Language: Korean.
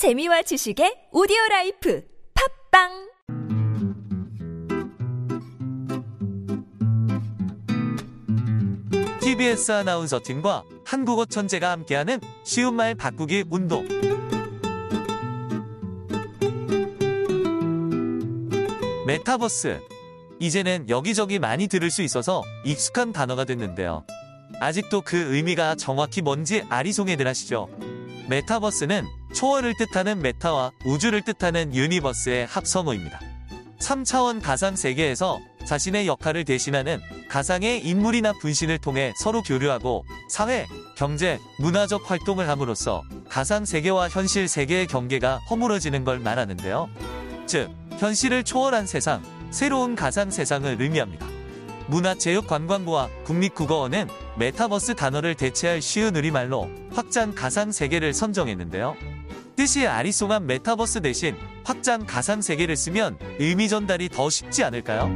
재미와 지식의 오디오 라이프 팟빵 TBS 아나운서 팀과 한국어 천재가 함께하는 쉬운 말 바꾸기 운동. 메타버스. 이제는 여기저기 많이 들을 수 있어서 익숙한 단어가 됐는데요. 아직도 그 의미가 정확히 뭔지 아리송해들 하시죠. 메타버스는 초월을 뜻하는 메타와 우주를 뜻하는 유니버스의 합성어입니다. 3차원 가상 세계에서 자신의 역할을 대신하는 가상의 인물이나 분신을 통해 서로 교류하고 사회, 경제, 문화적 활동을 함으로써 가상 세계와 현실 세계의 경계가 허물어지는 걸 말하는데요. 즉, 현실을 초월한 세상, 새로운 가상 세상을 의미합니다. 문화체육관광부와 국립국어원은 메타버스 단어를 대체할 쉬운 우리말로 확장 가상 세계를 선정했는데요. 뜻이 아리송한 메타버스 대신 확장 가상 세계를 쓰면 의미 전달이 더 쉽지 않을까요?